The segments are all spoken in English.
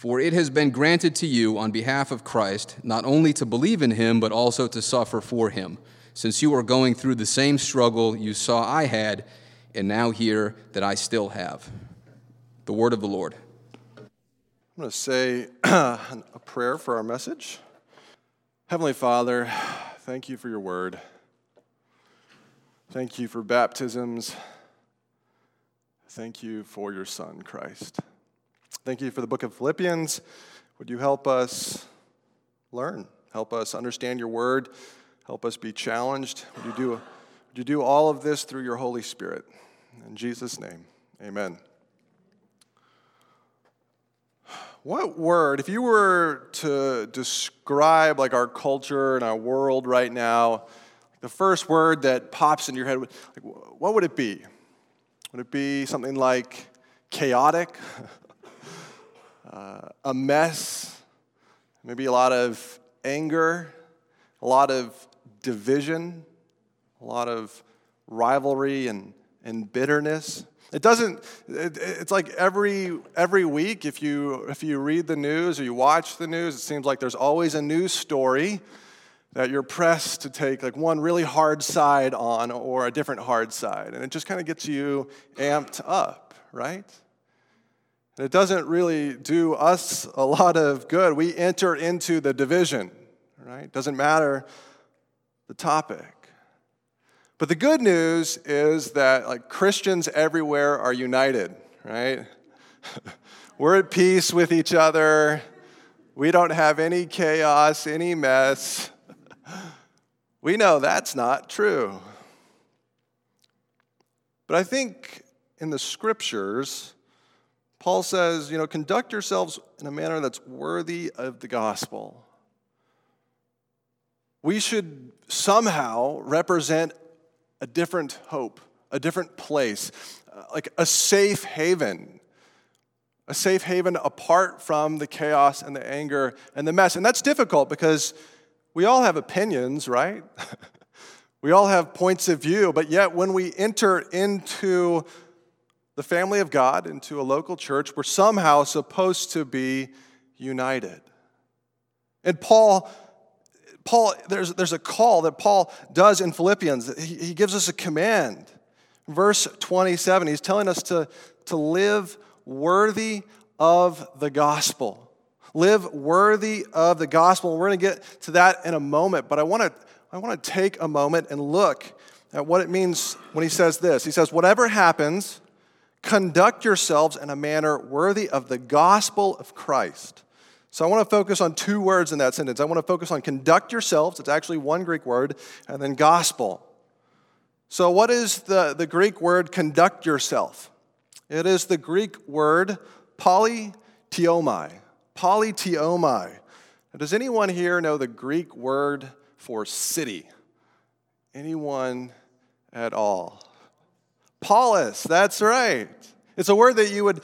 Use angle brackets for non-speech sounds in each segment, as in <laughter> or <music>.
For it has been granted to you on behalf of Christ not only to believe in him, but also to suffer for him, since you are going through the same struggle you saw I had, and now hear that I still have. The word of the Lord. I'm going to say <clears throat> a prayer for our message. Heavenly Father, thank you for your word. Thank you for baptisms. Thank you for your Son, Christ. Thank you for the book of Philippians. Would you help us learn? Help us understand your word. Help us be challenged. Would you do, would you do all of this through your Holy Spirit? In Jesus' name, amen. What word, if you were to describe like our culture and our world right now, the first word that pops in your head, like, what would it be? Would it be something like chaotic? <laughs> uh, a mess, maybe a lot of anger, a lot of division, a lot of rivalry and, and bitterness. It doesn't, it, it's like every, every week, if you, if you read the news or you watch the news, it seems like there's always a news story that you're pressed to take like one really hard side on or a different hard side. And it just kind of gets you amped up, right? And it doesn't really do us a lot of good. We enter into the division, right? Doesn't matter the topic. But the good news is that like Christians everywhere are united, right? <laughs> We're at peace with each other. We don't have any chaos, any mess. <laughs> We know that's not true. But I think in the scriptures, Paul says, you know, conduct yourselves in a manner that's worthy of the gospel. We should somehow represent a different hope, a different place, uh, like a safe haven, a safe haven apart from the chaos and the anger and the mess. And that's difficult because we all have opinions, right? <laughs> we all have points of view, but yet when we enter into the family of God into a local church, we're somehow supposed to be united. And Paul, Paul, there's, there's a call that Paul does in Philippians. He, he gives us a command. Verse 27, he's telling us to, to live worthy of the gospel. Live worthy of the gospel. And we're going to get to that in a moment, but I want to I want to take a moment and look at what it means when he says this. He says, Whatever happens, Conduct yourselves in a manner worthy of the gospel of Christ. So I want to focus on two words in that sentence. I want to focus on conduct yourselves, it's actually one Greek word, and then gospel. So, what is the, the Greek word conduct yourself? It is the Greek word politeuomai. Politeuomai. Does anyone here know the Greek word for city? Anyone at all? Polis, that's right. It's a word that you would,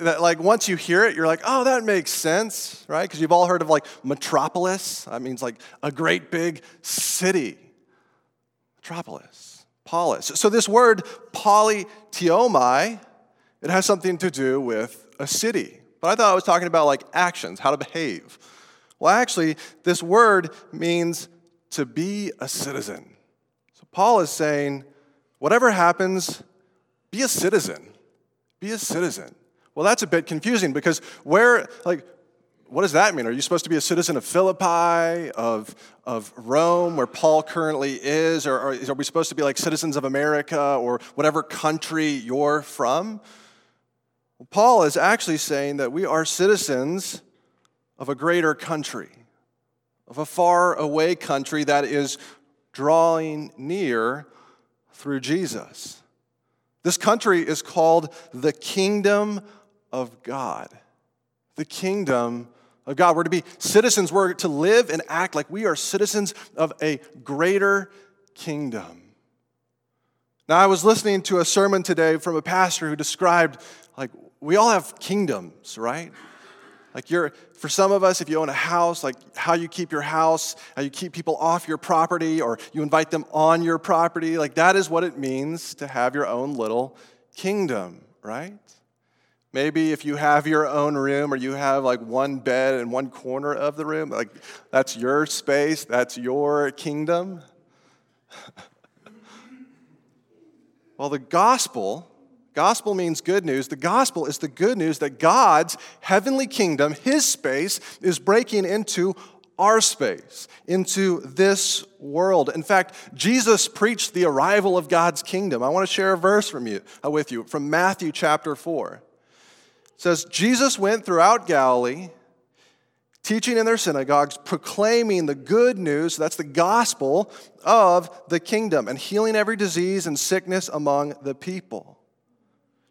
that like once you hear it, you're like, oh, that makes sense, right? Because you've all heard of like metropolis. That means like a great big city. Metropolis, polis. So this word politeuomai, it has something to do with a city. But I thought I was talking about like actions, how to behave. Well, actually, this word means to be a citizen. So Paul is saying, whatever happens, be a citizen. Be a citizen. Well, that's a bit confusing because where, like, what does that mean? Are you supposed to be a citizen of Philippi, of, of Rome, where Paul currently is? Or, are we supposed to be like citizens of America or whatever country you're from? Well, Paul is actually saying that we are citizens of a greater country, of a far away country that is drawing near through Jesus. This country is called the kingdom of God. The kingdom of God. We're to be citizens. We're to live and act like we are citizens of a greater kingdom. Now, I was listening to a sermon today from a pastor who described, like, we all have kingdoms, right? Like, you're, for some of us, if you own a house, like how you keep your house, how you keep people off your property, or you invite them on your property, like, that is what it means to have your own little kingdom, right? Maybe if you have your own room or you have like one bed in one corner of the room, like that's your space, that's your kingdom. <laughs> well, the gospel, gospel means good news. The gospel is the good news that God's heavenly kingdom, his space, is breaking into our space, into this world. In fact, Jesus preached the arrival of God's kingdom. I want to share a verse from you, uh, with you from Matthew chapter 4. It says, Jesus went throughout Galilee, teaching in their synagogues, proclaiming the good news, that's the gospel of the kingdom, and healing every disease and sickness among the people.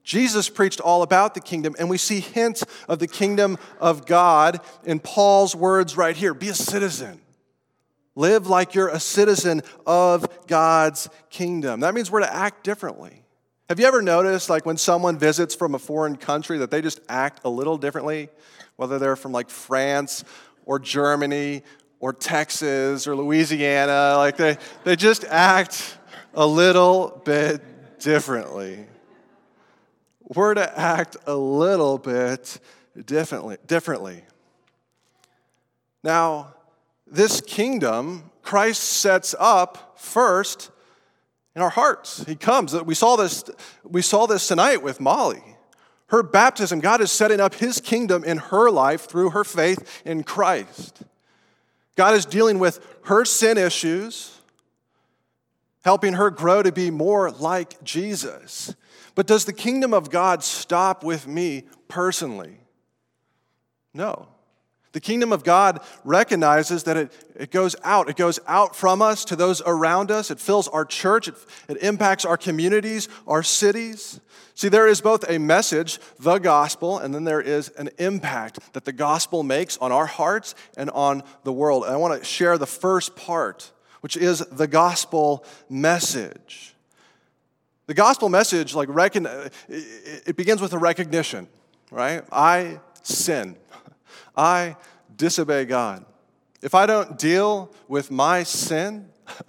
Jesus preached all about the kingdom, and we see hints of the kingdom of God in Paul's words right here be a citizen. Live like you're a citizen of God's kingdom. That means we're to act differently. Have you ever noticed, like, when someone visits from a foreign country, that they just act a little differently? Whether they're from, like, France or Germany or Texas or Louisiana, like, they, they just act a little bit differently. We're to act a little bit differently. differently. Now, this kingdom, Christ sets up first in our hearts. He comes. We saw this, we saw this tonight with Molly. Her baptism, God is setting up his kingdom in her life through her faith in Christ. God is dealing with her sin issues, helping her grow to be more like Jesus. But does the kingdom of God stop with me personally? No. The kingdom of God recognizes that it, it goes out. It goes out from us to those around us. It fills our church. It, it impacts our communities, our cities. See, there is both a message, the gospel, and then there is an impact that the gospel makes on our hearts and on the world. And I want to share the first part, which is the gospel message. The gospel message, like, recon- it begins with a recognition, right? I sin. I disobey God. If I don't deal with my sin, <laughs>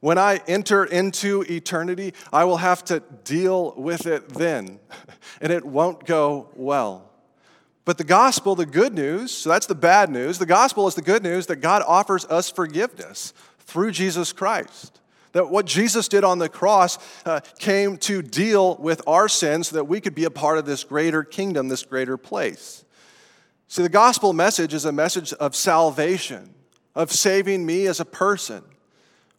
when I enter into eternity, I will have to deal with it then, <laughs> and it won't go well. But the gospel, the good news, so that's the bad news. The gospel is the good news that God offers us forgiveness through Jesus Christ. That what Jesus did on the cross uh, came to deal with our sins so that we could be a part of this greater kingdom, this greater place. See, the gospel message is a message of salvation, of saving me as a person.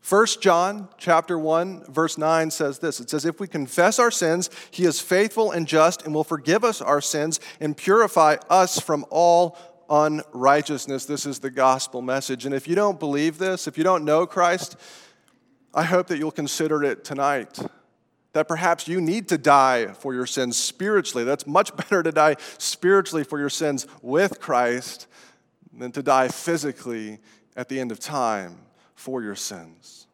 1 John chapter 1 verse 9 says this. It says if we confess our sins, he is faithful and just and will forgive us our sins and purify us from all unrighteousness. This is the gospel message. And if you don't believe this, if you don't know Christ, I hope that you'll consider it tonight that perhaps you need to die for your sins spiritually. That's much <laughs> better to die spiritually for your sins with Christ than to die physically at the end of time for your sins.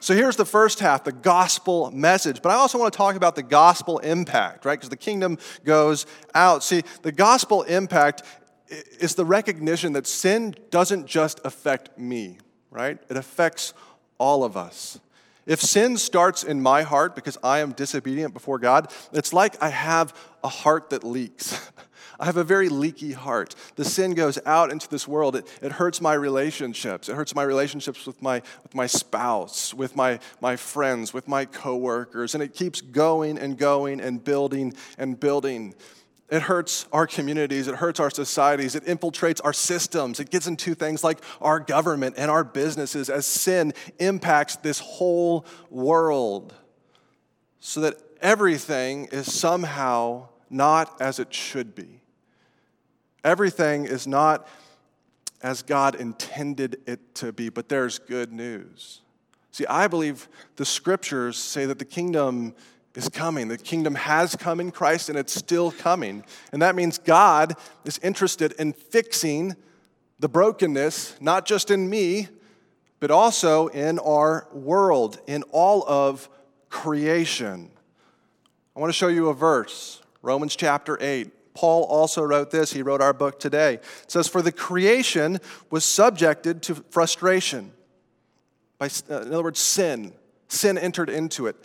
So here's the first half, the gospel message. But I also want to talk about the gospel impact, right? Because the kingdom goes out. See, the gospel impact is the recognition that sin doesn't just affect me, right? It affects all of us. If sin starts in my heart because I am disobedient before God, it's like I have a heart that leaks. <laughs> I have a very leaky heart. The sin goes out into this world. It, it hurts my relationships. It hurts my relationships with my, with my spouse, with my, my friends, with my coworkers. And it keeps going and going and building and building. It hurts our communities, it hurts our societies, it infiltrates our systems, it gets into things like our government and our businesses as sin impacts this whole world so that everything is somehow not as it should be. Everything is not as God intended it to be, but there's good news. See, I believe the scriptures say that the kingdom is coming. The kingdom has come in Christ and it's still coming. And that means God is interested in fixing the brokenness, not just in me, but also in our world, in all of creation. I want to show you a verse, Romans chapter 8. Paul also wrote this. He wrote our book today. It says, For the creation was subjected to frustration. By, uh, in other words, sin. Sin entered into it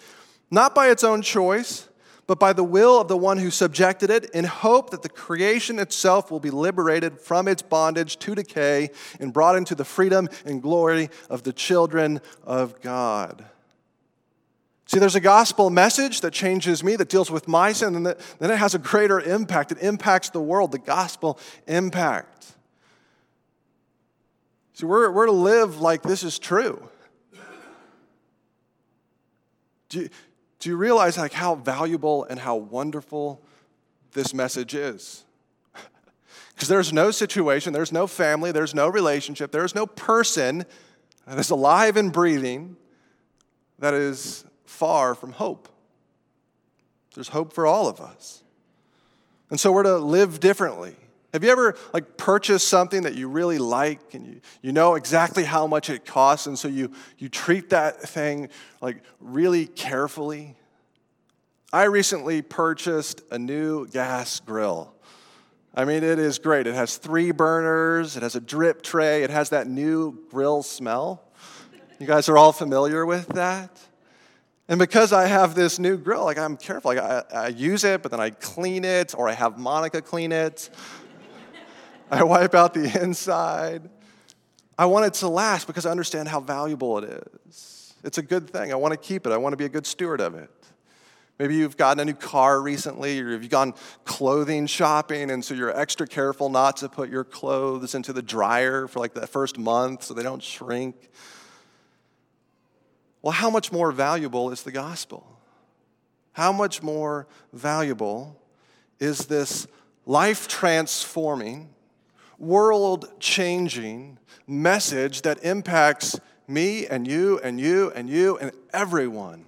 not by its own choice, but by the will of the one who subjected it, in hope that the creation itself will be liberated from its bondage to decay and brought into the freedom and glory of the children of God. See, there's a gospel message that changes me, that deals with my sin, and then it has a greater impact. It impacts the world, the gospel impact. See, we're, we're to live like this is true. Do you, do you realize like how valuable and how wonderful this message is? <laughs> Because there's no situation, there's no family, there's no relationship, there's no person that is alive and breathing that is far from hope. There's hope for all of us. And so we're to live differently. Have you ever like purchased something that you really like and you, you know exactly how much it costs and so you, you treat that thing like really carefully? I recently purchased a new gas grill. I mean, it is great. It has three burners, it has a drip tray, it has that new grill smell. You guys are all familiar with that? And because I have this new grill, like I'm careful. Like I, I use it, but then I clean it, or I have Monica clean it. I wipe out the <laughs> inside. I want it to last because I understand how valuable it is. It's a good thing. I want to keep it. I want to be a good steward of it. Maybe you've gotten a new car recently, or you've gone clothing shopping, and so you're extra careful not to put your clothes into the dryer for like the first month so they don't shrink. Well, how much more valuable is the gospel? How much more valuable is this life transforming, world changing message that impacts me and you and you and you and everyone?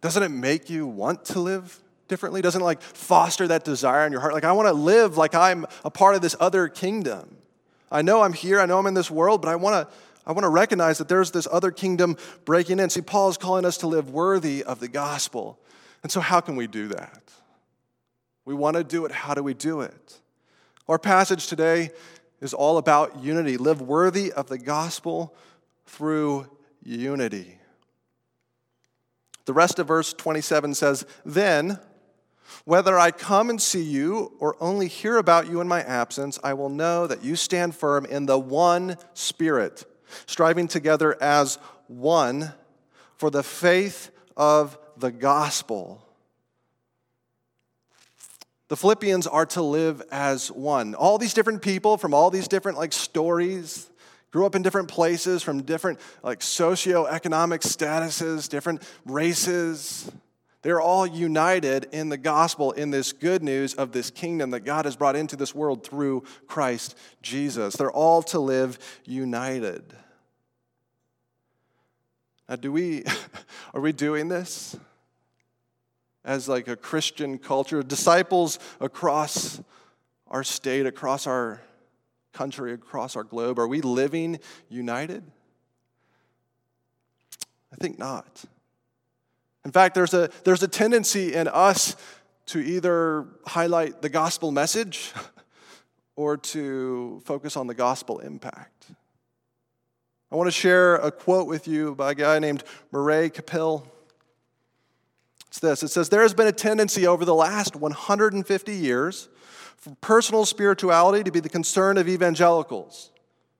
Doesn't it make you want to live differently? Doesn't it like foster that desire in your heart? Like, I want to live like I'm a part of this other kingdom. I know I'm here, I know I'm in this world, but I want to. I want to recognize that there's this other kingdom breaking in. See, Paul is calling us to live worthy of the gospel. And so, how can we do that? We want to do it. How do we do it? Our passage today is all about unity. Live worthy of the gospel through unity. The rest of verse 27 says, Then, whether I come and see you or only hear about you in my absence, I will know that you stand firm in the one Spirit, striving together as one for the faith of the gospel. The Philippians are to live as one. All these different people from all these different like stories, grew up in different places from different like socioeconomic statuses, different races. They're all united in the gospel, in this good news of this kingdom that God has brought into this world through Christ Jesus. They're all to live united. Now, do we, <laughs> are we doing this as like a Christian culture? Disciples across our state, across our country, across our globe? Are we living united? I think not. In fact, there's a, there's a tendency in us to either highlight the gospel message <laughs> or to focus on the gospel impact. I want to share a quote with you by a guy named Murray Capill. It's this it says, There has been a tendency over the last 150 years for personal spirituality to be the concern of evangelicals,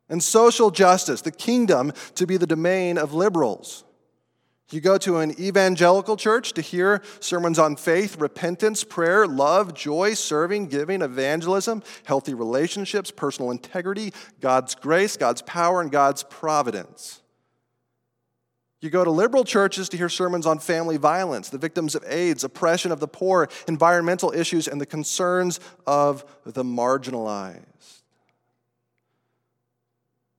and social justice, the kingdom, to be the domain of liberals. You go to an evangelical church to hear sermons on faith, repentance, prayer, love, joy, serving, giving, evangelism, healthy relationships, personal integrity, God's grace, God's power, and God's providence. You go to liberal churches to hear sermons on family violence, the victims of AIDS, oppression of the poor, environmental issues, and the concerns of the marginalized.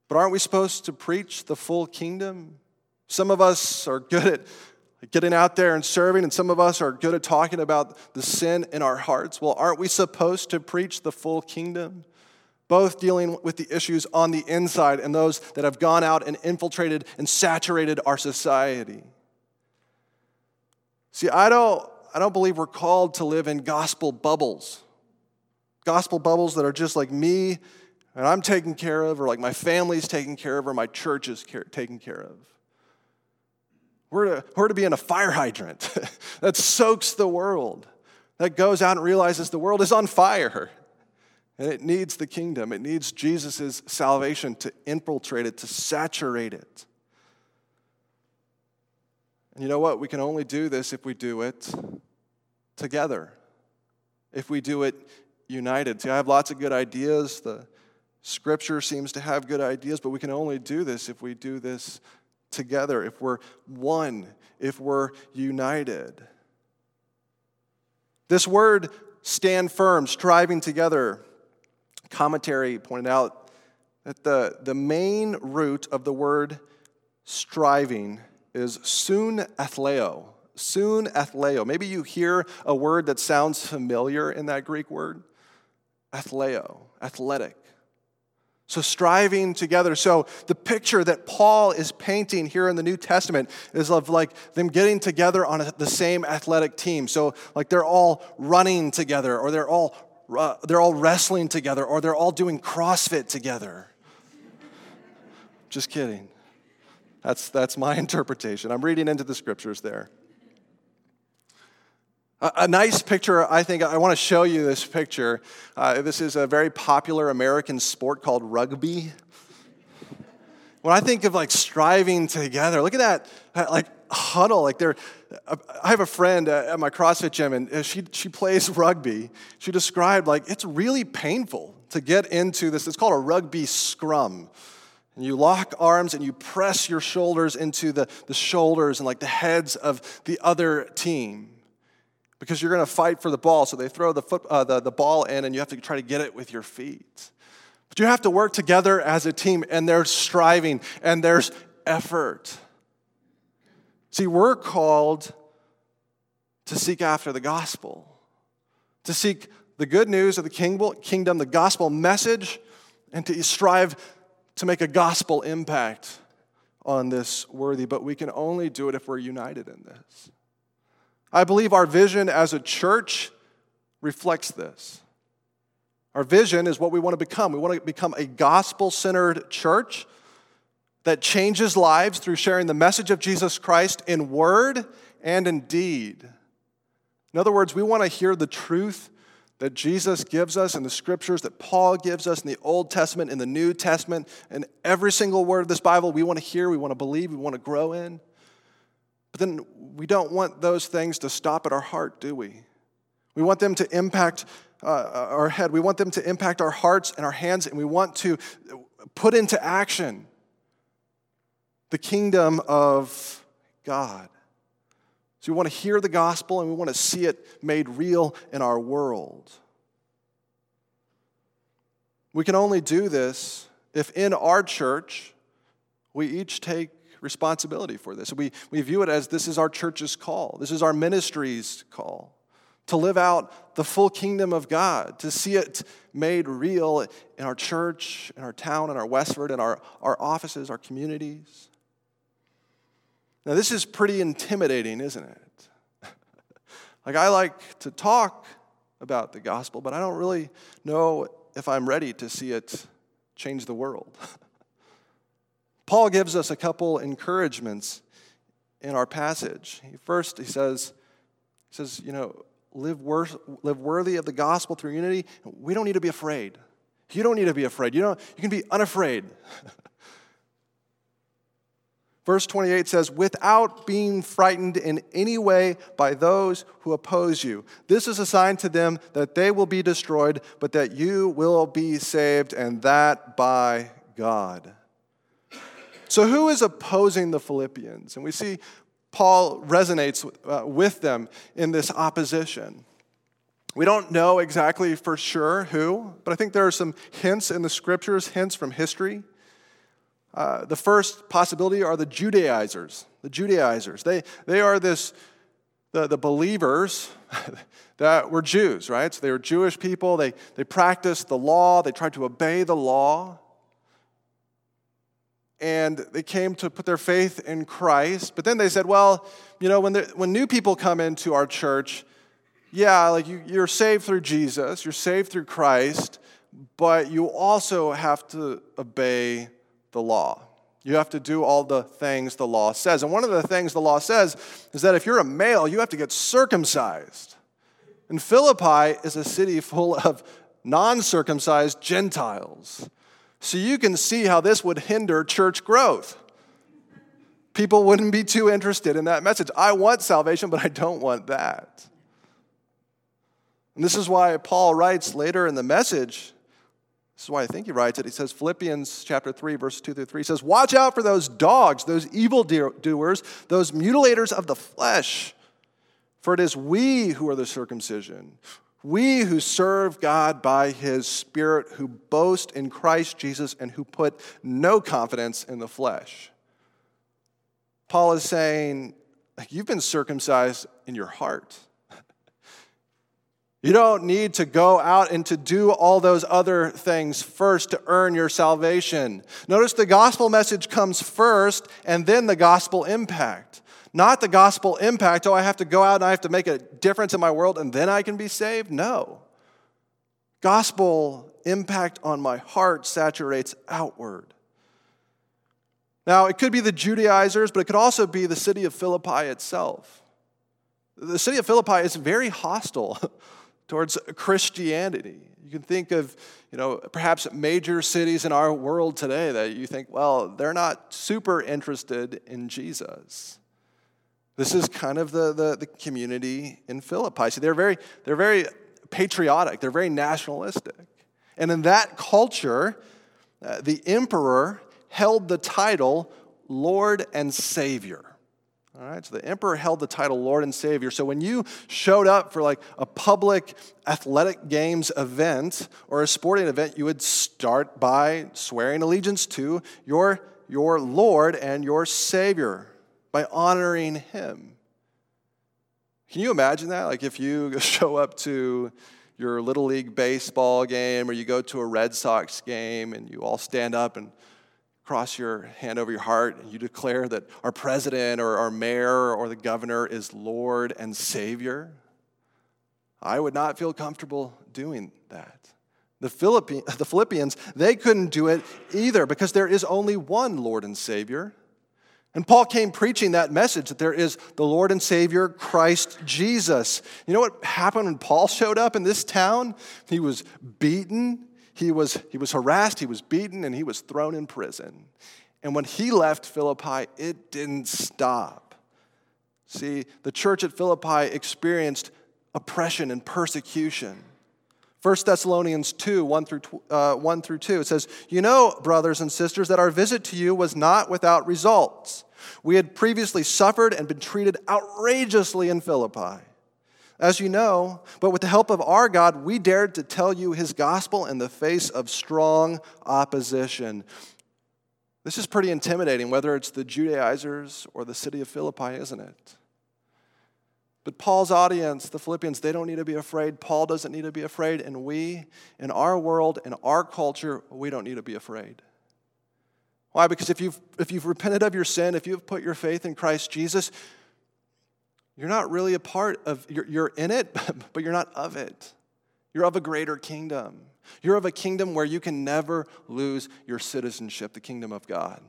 But aren't we supposed to preach the full kingdom? Some of us are good at getting out there and serving, and some of us are good at talking about the sin in our hearts. Well, aren't we supposed to preach the full kingdom? Both dealing with the issues on the inside and those that have gone out and infiltrated and saturated our society. See, I don't, I don't believe we're called to live in gospel bubbles. Gospel bubbles that are just like me and I'm taken care of, or like my family's taken care of, or my church is taken care of. We're to, we're to be in a fire hydrant <laughs> that soaks the world, that goes out and realizes the world is on fire. And it needs the kingdom, it needs Jesus' salvation to infiltrate it, to saturate it. And you know what? We can only do this if we do it together, if we do it united. See, I have lots of good ideas. The scripture seems to have good ideas, but we can only do this if we do this together, if we're one, if we're united. This word, stand firm, striving together, commentary pointed out that the, the main root of the word striving is soon athleo. Sunathleo. Maybe you hear a word that sounds familiar in that Greek word. Athleo, athletic. So, striving together. So, the picture that Paul is painting here in the New Testament is of like them getting together on a, the same athletic team. So, like they're all running together, or they're all, uh, they're all wrestling together, or they're all doing CrossFit together. Just kidding. That's, that's my <laughs> interpretation. I'm reading into the scriptures there. A, nice picture, I think, I want to show you this picture. Uh, this is a very popular American sport called rugby. When I think of like striving together, look at that, like huddle. Like they're, I have a friend at my CrossFit gym, and she, she plays rugby. She described like it's really painful to get into this. It's called a rugby scrum. And you lock arms and you press your shoulders into the, the shoulders and like the heads of the other team because you're going to fight for the ball. So they throw the, foot, uh, the, the ball in, and you have to try to get it with your feet. But you have to work together as a team, and there's striving and there's effort. See, we're called to seek after the gospel, to seek the good news of the kingdom, the gospel message, and to strive to make a gospel impact on this worthy. But we can only do it if we're united in this. I believe our vision as a church reflects this. Our vision is what we want to become. We want to become a gospel centered church that changes lives through sharing the message of Jesus Christ in word and in deed. In other words, we want to hear the truth that Jesus gives us in the scriptures, that Paul gives us in the Old Testament, in the New Testament, and every single word of this Bible we want to hear, we want to believe, we want to grow in. But then we don't want those things to stop at our heart, do we? We want them to impact uh, our head. We want them to impact our hearts and our hands, and we want to put into action the kingdom of God. So we want to hear the gospel and we want to see it made real in our world. We can only do this if in our church we each take responsibility for this. We, we view it as this is our church's call, this is our ministry's call to live out the full kingdom of God, to see it made real in our church, in our town, in our Westford, in our, our offices, our communities. Now, this is pretty intimidating, isn't it? <laughs> like, I like to talk about the gospel, but I don't really know if I'm ready to see it change the world. <laughs> Paul gives us a couple encouragements in our passage. First, he says, he says, you know, live, wor- live worthy of the gospel through unity. We don't need to be afraid. You don't need to be afraid. You know, you can be unafraid. <laughs> Verse 28 says, without being frightened in any way by those who oppose you. This is a sign to them that they will be destroyed, but that you will be saved, and that by God. So, who is opposing the Philippians? And we see Paul resonates uh, with them in this opposition. We don't know exactly for sure who, but I think there are some hints in the scriptures, hints from history. Uh, the first possibility are the Judaizers. The Judaizers. They, they are this, the, the believers <laughs> that were Jews, right? So they were Jewish people. They, they practiced the law, they tried to obey the law. And they came to put their faith in Christ. But then they said, well, you know, when, when new people come into our church, yeah, like you, you're saved through Jesus, you're saved through Christ, but you also have to obey the law. You have to do all the things the law says. And one of the things the law says is that if you're a male, you have to get circumcised. And Philippi is a city full of non circumcised Gentiles. So you can see how this would hinder church growth. People wouldn't be too interested in that message. I want salvation, but I don't want that. And this is why Paul writes later in the message this is why I think he writes it. He says, Philippians chapter 3, verse 2 through 3 says, Watch out for those dogs, those evil doers, those mutilators of the flesh. For it is we who are the circumcision, we who serve God by his Spirit, who boast in Christ Jesus, and who put no confidence in the flesh. Paul is saying, You've been circumcised in your heart. You don't need to go out and to do all those other things first to earn your salvation. Notice the gospel message comes first and then the gospel impact. Not the gospel impact, oh, I have to go out and I have to make a difference in my world and then I can be saved. No. Gospel impact on my heart saturates outward. Now, it could be the Judaizers, but it could also be the city of Philippi itself. The city of Philippi is very hostile <laughs> towards Christianity. You can think of, you know, perhaps major cities in our world today that you think, well, they're not super interested in Jesus. This is kind of the, the, the community in Philippi. See, they're very, they're very patriotic, they're very nationalistic. And in that culture, uh, the emperor held the title Lord and Savior. All right, so the emperor held the title Lord and Savior. So when you showed up for like a public athletic games event or a sporting event, you would start by swearing allegiance to your, your Lord and your Savior by honoring Him. Can you imagine that? Like if you <laughs> show up to your Little League baseball game or you go to a Red Sox game and you all stand up and cross your hand over your heart and you declare that our president or our mayor or the governor is Lord and Savior, I would not feel comfortable doing that. The, the Philippians, they couldn't do it either because there is only one Lord and Savior. And Paul came preaching that message that there is the Lord and Savior, Christ Jesus. You know what happened when Paul showed up in this town? He was beaten, he was, he was harassed, he was beaten, and he was thrown in prison. And when he left Philippi, it didn't stop. See, the church at Philippi experienced oppression and persecution. 1 Thessalonians 2, 1 through, uh, 1 through 2, it says, You know, brothers and sisters, that our visit to you was not without results. We had previously suffered and been treated outrageously in Philippi as you know, but with the help of our God, we dared to tell you his gospel in the face of strong opposition. This is pretty intimidating, whether it's the Judaizers or the city of Philippi, isn't it? But Paul's audience, the Philippians, they don't need to be afraid. Paul doesn't need to be afraid. And we, in our world, in our culture, we don't need to be afraid. Why? Because if you've, if you've repented of your sin, if you've put your faith in Christ Jesus, you're not really a part of, you're, you're in it, <laughs> but you're not of it. You're of a greater kingdom. You're of a kingdom where you can never lose your citizenship, the kingdom of God.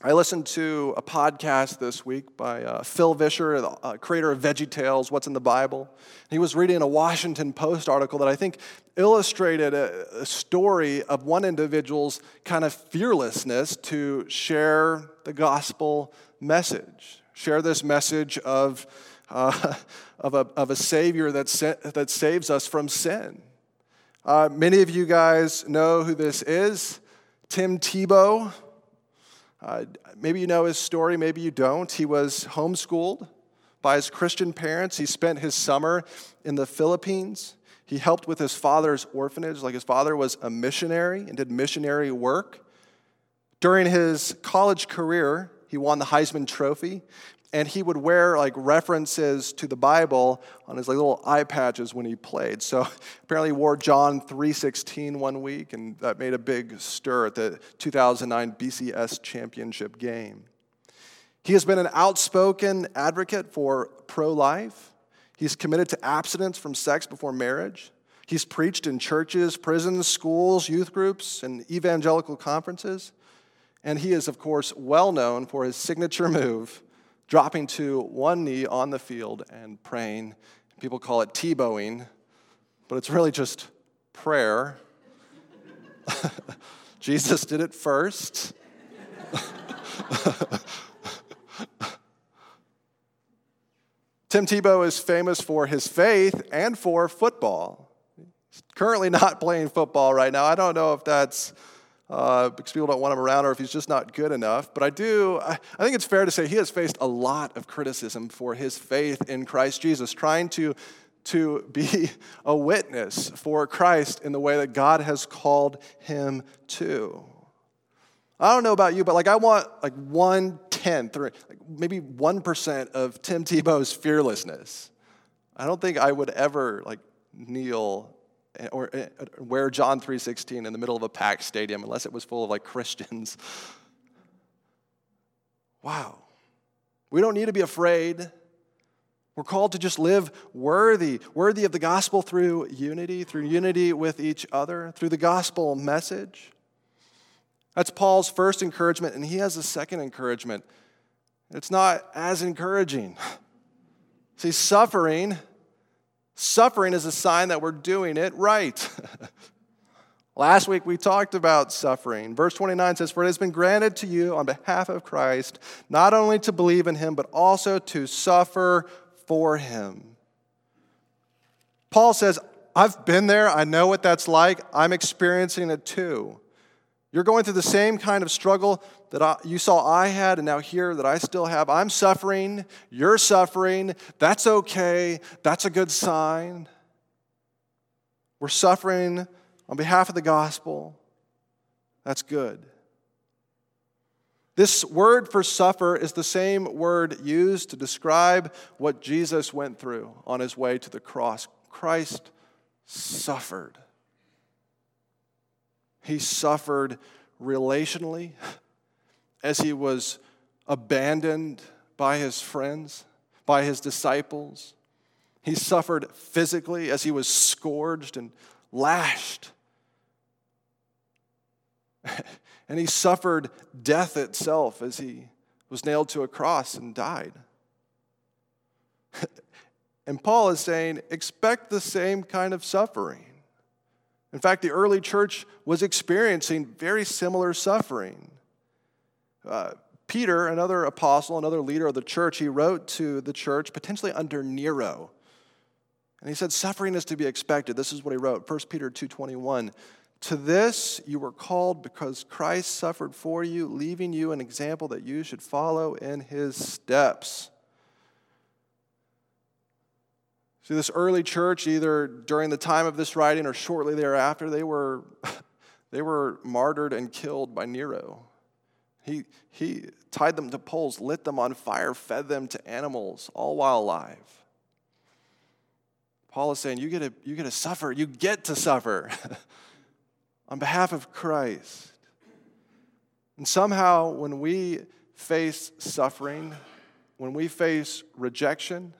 I listened to a podcast this week by uh, Phil Vischer, the uh, creator of Veggie Tales, What's in the Bible. He was reading a Washington Post article that I think illustrated a, a story of one individual's kind of fearlessness to share the gospel message, share this message of, uh, <laughs> of, a, of a Savior that, sa- that saves us from sin. Uh, many of you guys know who this is Tim Tebow. Uh, maybe you know his story, maybe you don't. He was homeschooled by his Christian parents. He spent his summer in the Philippines. He helped with his father's orphanage, like his father was a missionary and did missionary work. During his college career, he won the Heisman Trophy, and he would wear like references to the Bible on his like little eye patches when he played. So <laughs> apparently wore John 3:16 one week, and that made a big stir at the 2009 BCS championship game. He has been an outspoken advocate for pro-life. He's committed to abstinence from sex before marriage. He's preached in churches, prisons, schools, youth groups, and evangelical conferences. And he is, of course, well known for his signature move, dropping to one knee on the field and praying. People call it Tebowing, but it's really just prayer. <laughs> Jesus did it first. <laughs> Tim Tebow is famous for his faith and for football. He's currently not playing football right now. I don't know if that's uh, because people don't want him around or if he's just not good enough. But I do, I, I think it's fair to say he has faced a lot of criticism for his faith in Christ Jesus, trying to, to <laughs> be a witness for Christ in the way that God has called him to. I don't know about you, but like I want like one tenth or like maybe one percent of Tim Tebow's fearlessness. I don't think I would ever like kneel or uh, wear John 3:16 in the middle of a packed stadium unless it was full of like Christians. <laughs> Wow. We don't need to be afraid. We're called to just live worthy, worthy of the gospel through unity, through unity with each other, through the gospel message. That's Paul's first encouragement, and he has a second encouragement. It's not as encouraging. <laughs> See, suffering Suffering is a sign that we're doing it right. <laughs> Last week we talked about suffering. Verse 29 says, For it has been granted to you on behalf of Christ not only to believe in him, but also to suffer for him. Paul says, I've been there. I know what that's like. I'm experiencing it too. You're going through the same kind of struggle that I, you saw I had and now hear that I still have. I'm suffering. You're suffering. That's okay. That's a good sign. We're suffering on behalf of the gospel. That's good. This word for suffer is the same word used to describe what Jesus went through on his way to the cross. Christ suffered. He suffered relationally as he was abandoned by his friends, by his disciples. He suffered physically as he was scourged and lashed. <laughs> and he suffered death itself as he was nailed to a cross and died. <laughs> and Paul is saying, expect the same kind of suffering. In fact, the early church was experiencing very similar suffering. Uh, Peter, another apostle, another leader of the church, he wrote to the church, potentially under Nero. And he said, suffering is to be expected. This is what he wrote, 1 Peter 2.21. To this you were called because Christ suffered for you, leaving you an example that you should follow in his steps. See, this early church, either during the time of this writing or shortly thereafter, they were, <laughs> they were martyred and killed by Nero. He, he tied them to poles, lit them on fire, fed them to animals, all while alive. Paul is saying, you get to, you get to suffer, you get to suffer <laughs> on behalf of Christ. And somehow, when we face suffering, when we face rejection,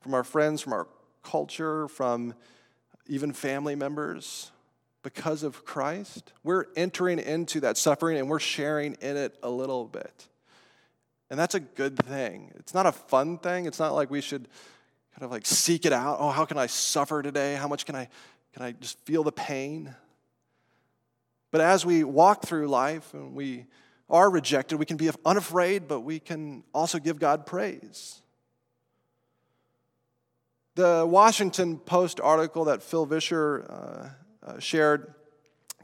from our friends, from our culture, from even family members because of Christ, we're entering into that suffering and we're sharing in it a little bit. And that's a good thing. It's not a fun thing. It's not like we should kind of like seek it out. Oh, how can I suffer today? How much can I can I just feel the pain? But as we walk through life and we are rejected, we can be unafraid, but we can also give God praise. The Washington Post article that Phil Vischer uh, uh, shared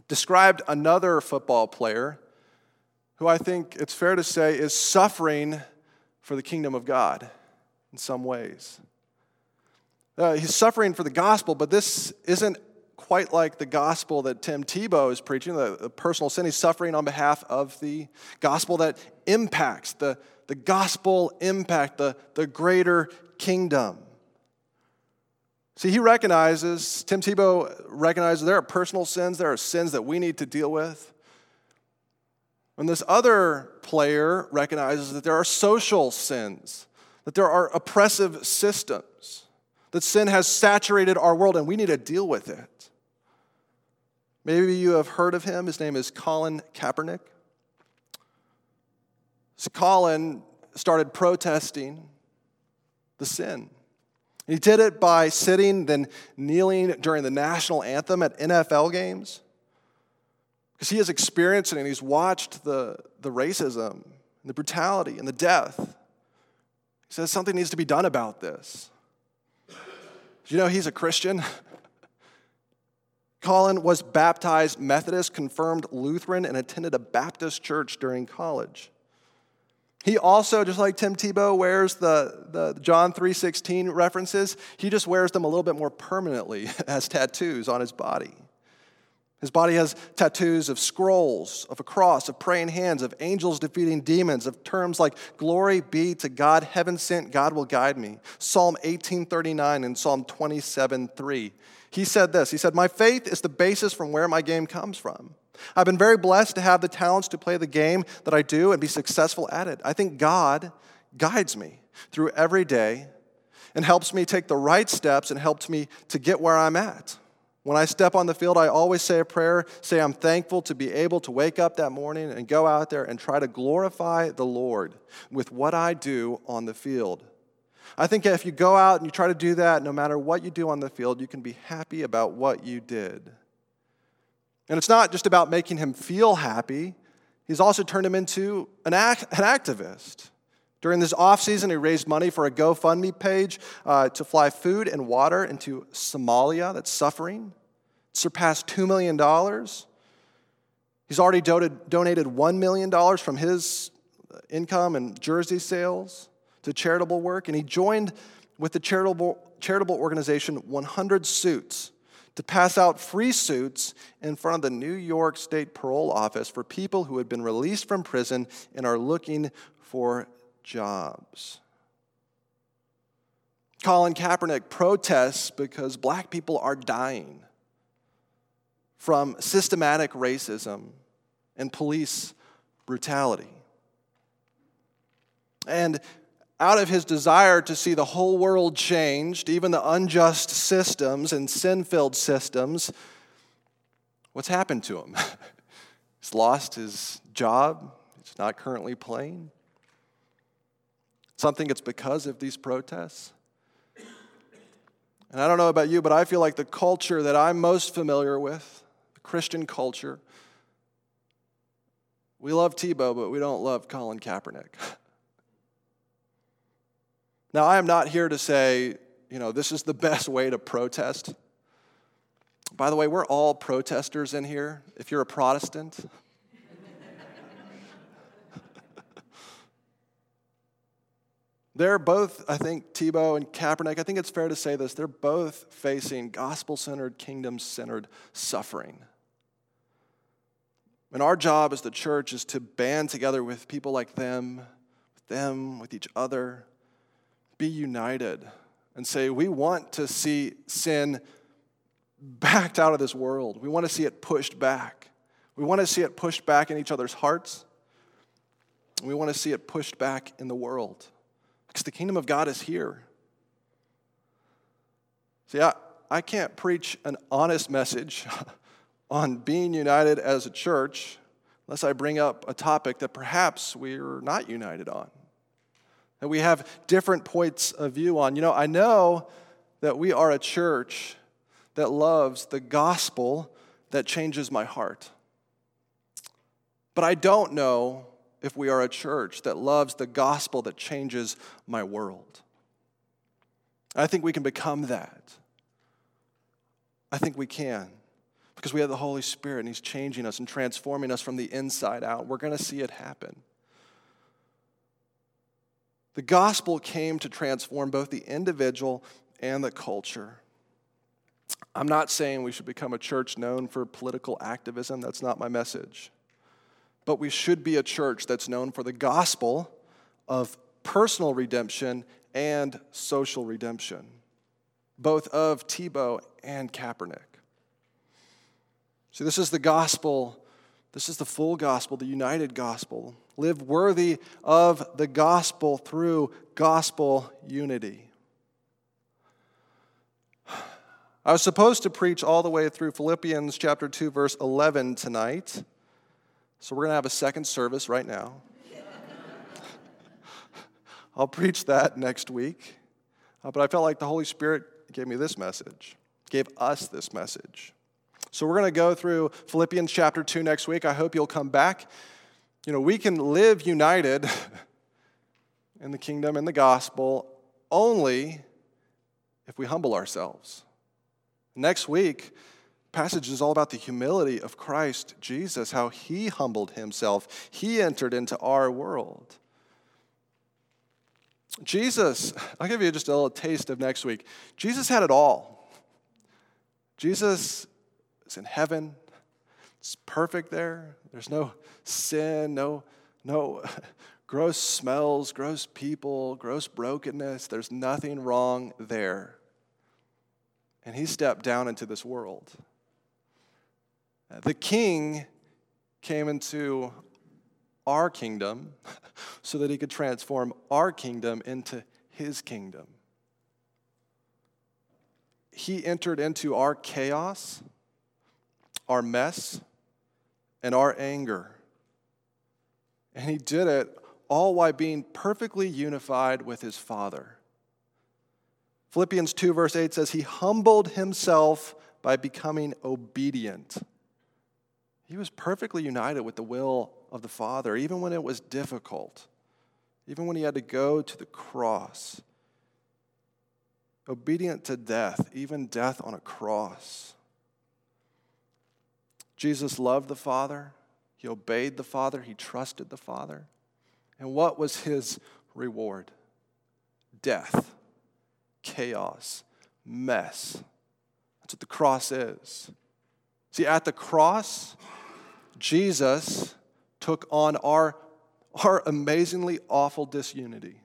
described another football player who I think it's fair to say is suffering for the kingdom of God in some ways. Uh, he's suffering for the gospel, but this isn't quite like the gospel that Tim Tebow is preaching, the, the, personal sin. He's suffering on behalf of the gospel that impacts, the, the gospel impact, the, the greater kingdom. See, he recognizes, Tim Tebow recognizes there are personal sins, there are sins that we need to deal with. And this other player recognizes that there are social sins, that there are oppressive systems, that sin has saturated our world and we need to deal with it. Maybe you have heard of him. His name is Colin Kaepernick. So Colin started protesting the sin. He did it by sitting, then kneeling during the national anthem at NFL games. Because he has experienced it and he's watched the, the racism, and the brutality, and the death. He says something needs to be done about this. You know he's a Christian? <laughs> Colin was baptized Methodist, confirmed Lutheran, and attended a Baptist church during college. He also, just like Tim Tebow wears the, the John 3.16 references, he just wears them a little bit more permanently <laughs> as tattoos on his body. His body has tattoos of scrolls, of a cross, of praying hands, of angels defeating demons, of terms like glory be to God, heaven sent, God will guide me. Psalm 1839 and Psalm 27:3. He said this. He said, "My faith is the basis from where my game comes from. I've been very blessed to have the talents to play the game that I do and be successful at it. I think God guides me through every day and helps me take the right steps and helps me to get where I'm at." When I step on the field, I always say a prayer, say I'm thankful to be able to wake up that morning and go out there and try to glorify the Lord with what I do on the field. I think if you go out and you try to do that, no matter what you do on the field, you can be happy about what you did. And it's not just about making him feel happy, he's also turned him into an, act, an activist. During this off season, he raised money for a GoFundMe page uh, to fly food and water into Somalia that's suffering. It surpassed $2 million. He's already donated, donated $1 million from his income and jersey sales to charitable work, and he joined with the charitable, charitable organization 100 Suits to pass out free suits in front of the New York State Parole Office for people who had been released from prison and are looking for jobs. Colin Kaepernick protests because black people are dying from systematic racism and police brutality. And out of his desire to see the whole world changed, even the unjust systems and sin filled systems, what's happened to him? <laughs> He's lost his job, he's not currently playing. Something it's because of these protests. And I don't know about you, but I feel like the culture that I'm most familiar with, the Christian culture, we love Tebow, but we don't love Colin Kaepernick. <laughs> now, I am not here to say, you know, this is the <laughs> best way to protest. By the way, we're all protesters in here. If you're a Protestant, <laughs> They're both, I think, Tebow and Kaepernick, I think it's fair to say this, they're both facing gospel centered, kingdom centered suffering. And our job as the church is to band together with people like them, with them, with each other, be united, and say, we want to see sin backed out of this world. We want to see it pushed back. We want to see it pushed back in each other's hearts. We want to see it pushed back in the world because the kingdom of God is here. See, I, I can't preach an honest message <laughs> on being united as a church unless I bring up a topic that perhaps we're not united on, that we have different points of view on. You know, I know that we are a church that loves the gospel that changes my heart. But I don't know if we are a church that loves the gospel that changes my world. I think we can become that. I think we can because we have the Holy Spirit and He's changing us and transforming us from the inside out. We're going to see it happen. The gospel came to transform both the individual and the culture. I'm not saying we should become a church known for political activism. That's not my message. But we should be a church that's known for the gospel of personal redemption and social redemption, both of Tebow and Kaepernick. See, this is the gospel. This is the full gospel, the united gospel. Live worthy of the gospel through gospel unity. I was supposed to preach all the way through Philippians chapter 2, verse 11 tonight. So we're going to have a second service right now. <laughs> I'll preach that next week. Uh, but I felt like the Holy Spirit gave me this message, gave us this message. So we're going to go through Philippians chapter 2 next week. I hope you'll come back. You know, we can live united <laughs> in the kingdom and the gospel only if we humble ourselves. Next week, passage is all about the humility of Christ Jesus, how he humbled himself. He entered into our world. Jesus, I'll give you just a little taste of next week. Jesus had it all. Jesus is in heaven. It's perfect there. There's no sin, no, no <laughs> gross smells, gross people, gross brokenness. There's nothing wrong there and he stepped down into this world. Uh, the king came into our kingdom <laughs> so that he could transform our kingdom into his kingdom. He entered into our chaos, our mess, and our anger. And he did it all while being perfectly unified with his Father. Philippians 2, verse 8 says, He humbled himself by becoming obedient. He was perfectly united with the will of the Father, even when it was difficult, even when he had to go to the cross. Obedient to death, even death on a cross. Jesus loved the Father, he obeyed the Father, he trusted the Father. And what was his reward? Death chaos, mess. That's what the cross is. See, at the cross, Jesus took on our, our amazingly awful disunity.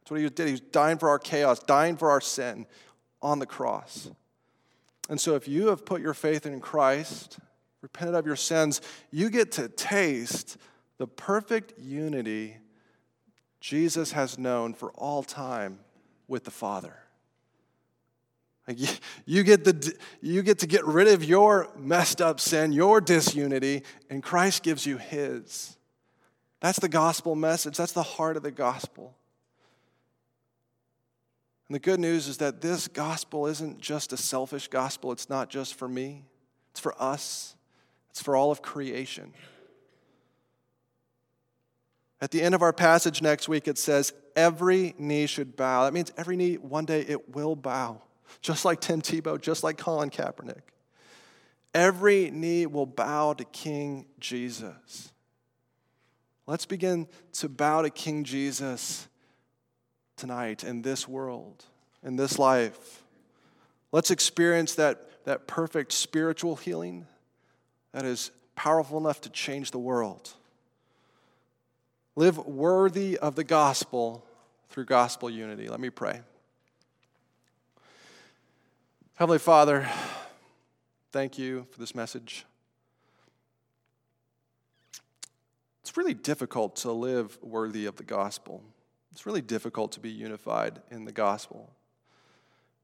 That's what he did. He was dying for our chaos, dying for our sin on the cross. And so, if you have put your faith in Christ, repented of your sins, you get to taste the perfect unity Jesus has known for all time with the Father. <laughs> You, get the, you get to get rid of your messed up sin, your disunity, and Christ gives you His. That's the gospel message. That's the heart of the gospel. And the good news is that this gospel isn't just a selfish gospel, it's not just for me, it's for us, it's for all of creation. At the end of our passage next week, it says, Every knee should bow. That means every knee, one day, it will bow. Just like Tim Tebow, just like Colin Kaepernick. Every knee will bow to King Jesus. Let's begin to bow to King Jesus tonight in this world, in this life. Let's experience that, that perfect spiritual healing that is powerful enough to change the world. Live worthy of the gospel through gospel unity. Let me pray. Heavenly Father, thank you for this message. It's really difficult to live worthy of the gospel. It's really difficult to be unified in the gospel.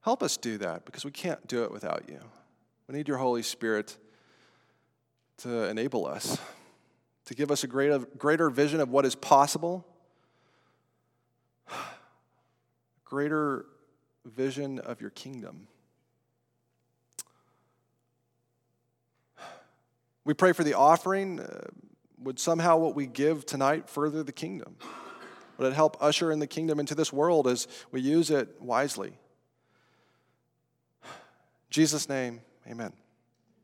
Help us do that because we can't do it without you. We need your Holy Spirit to enable us to give us a greater, greater vision of what is possible, <sighs> greater vision of your kingdom. We pray for the offering. Uh, would somehow what we give tonight further the kingdom? Would it help usher in the kingdom into this world as we use it wisely? <sighs> Jesus' name, amen.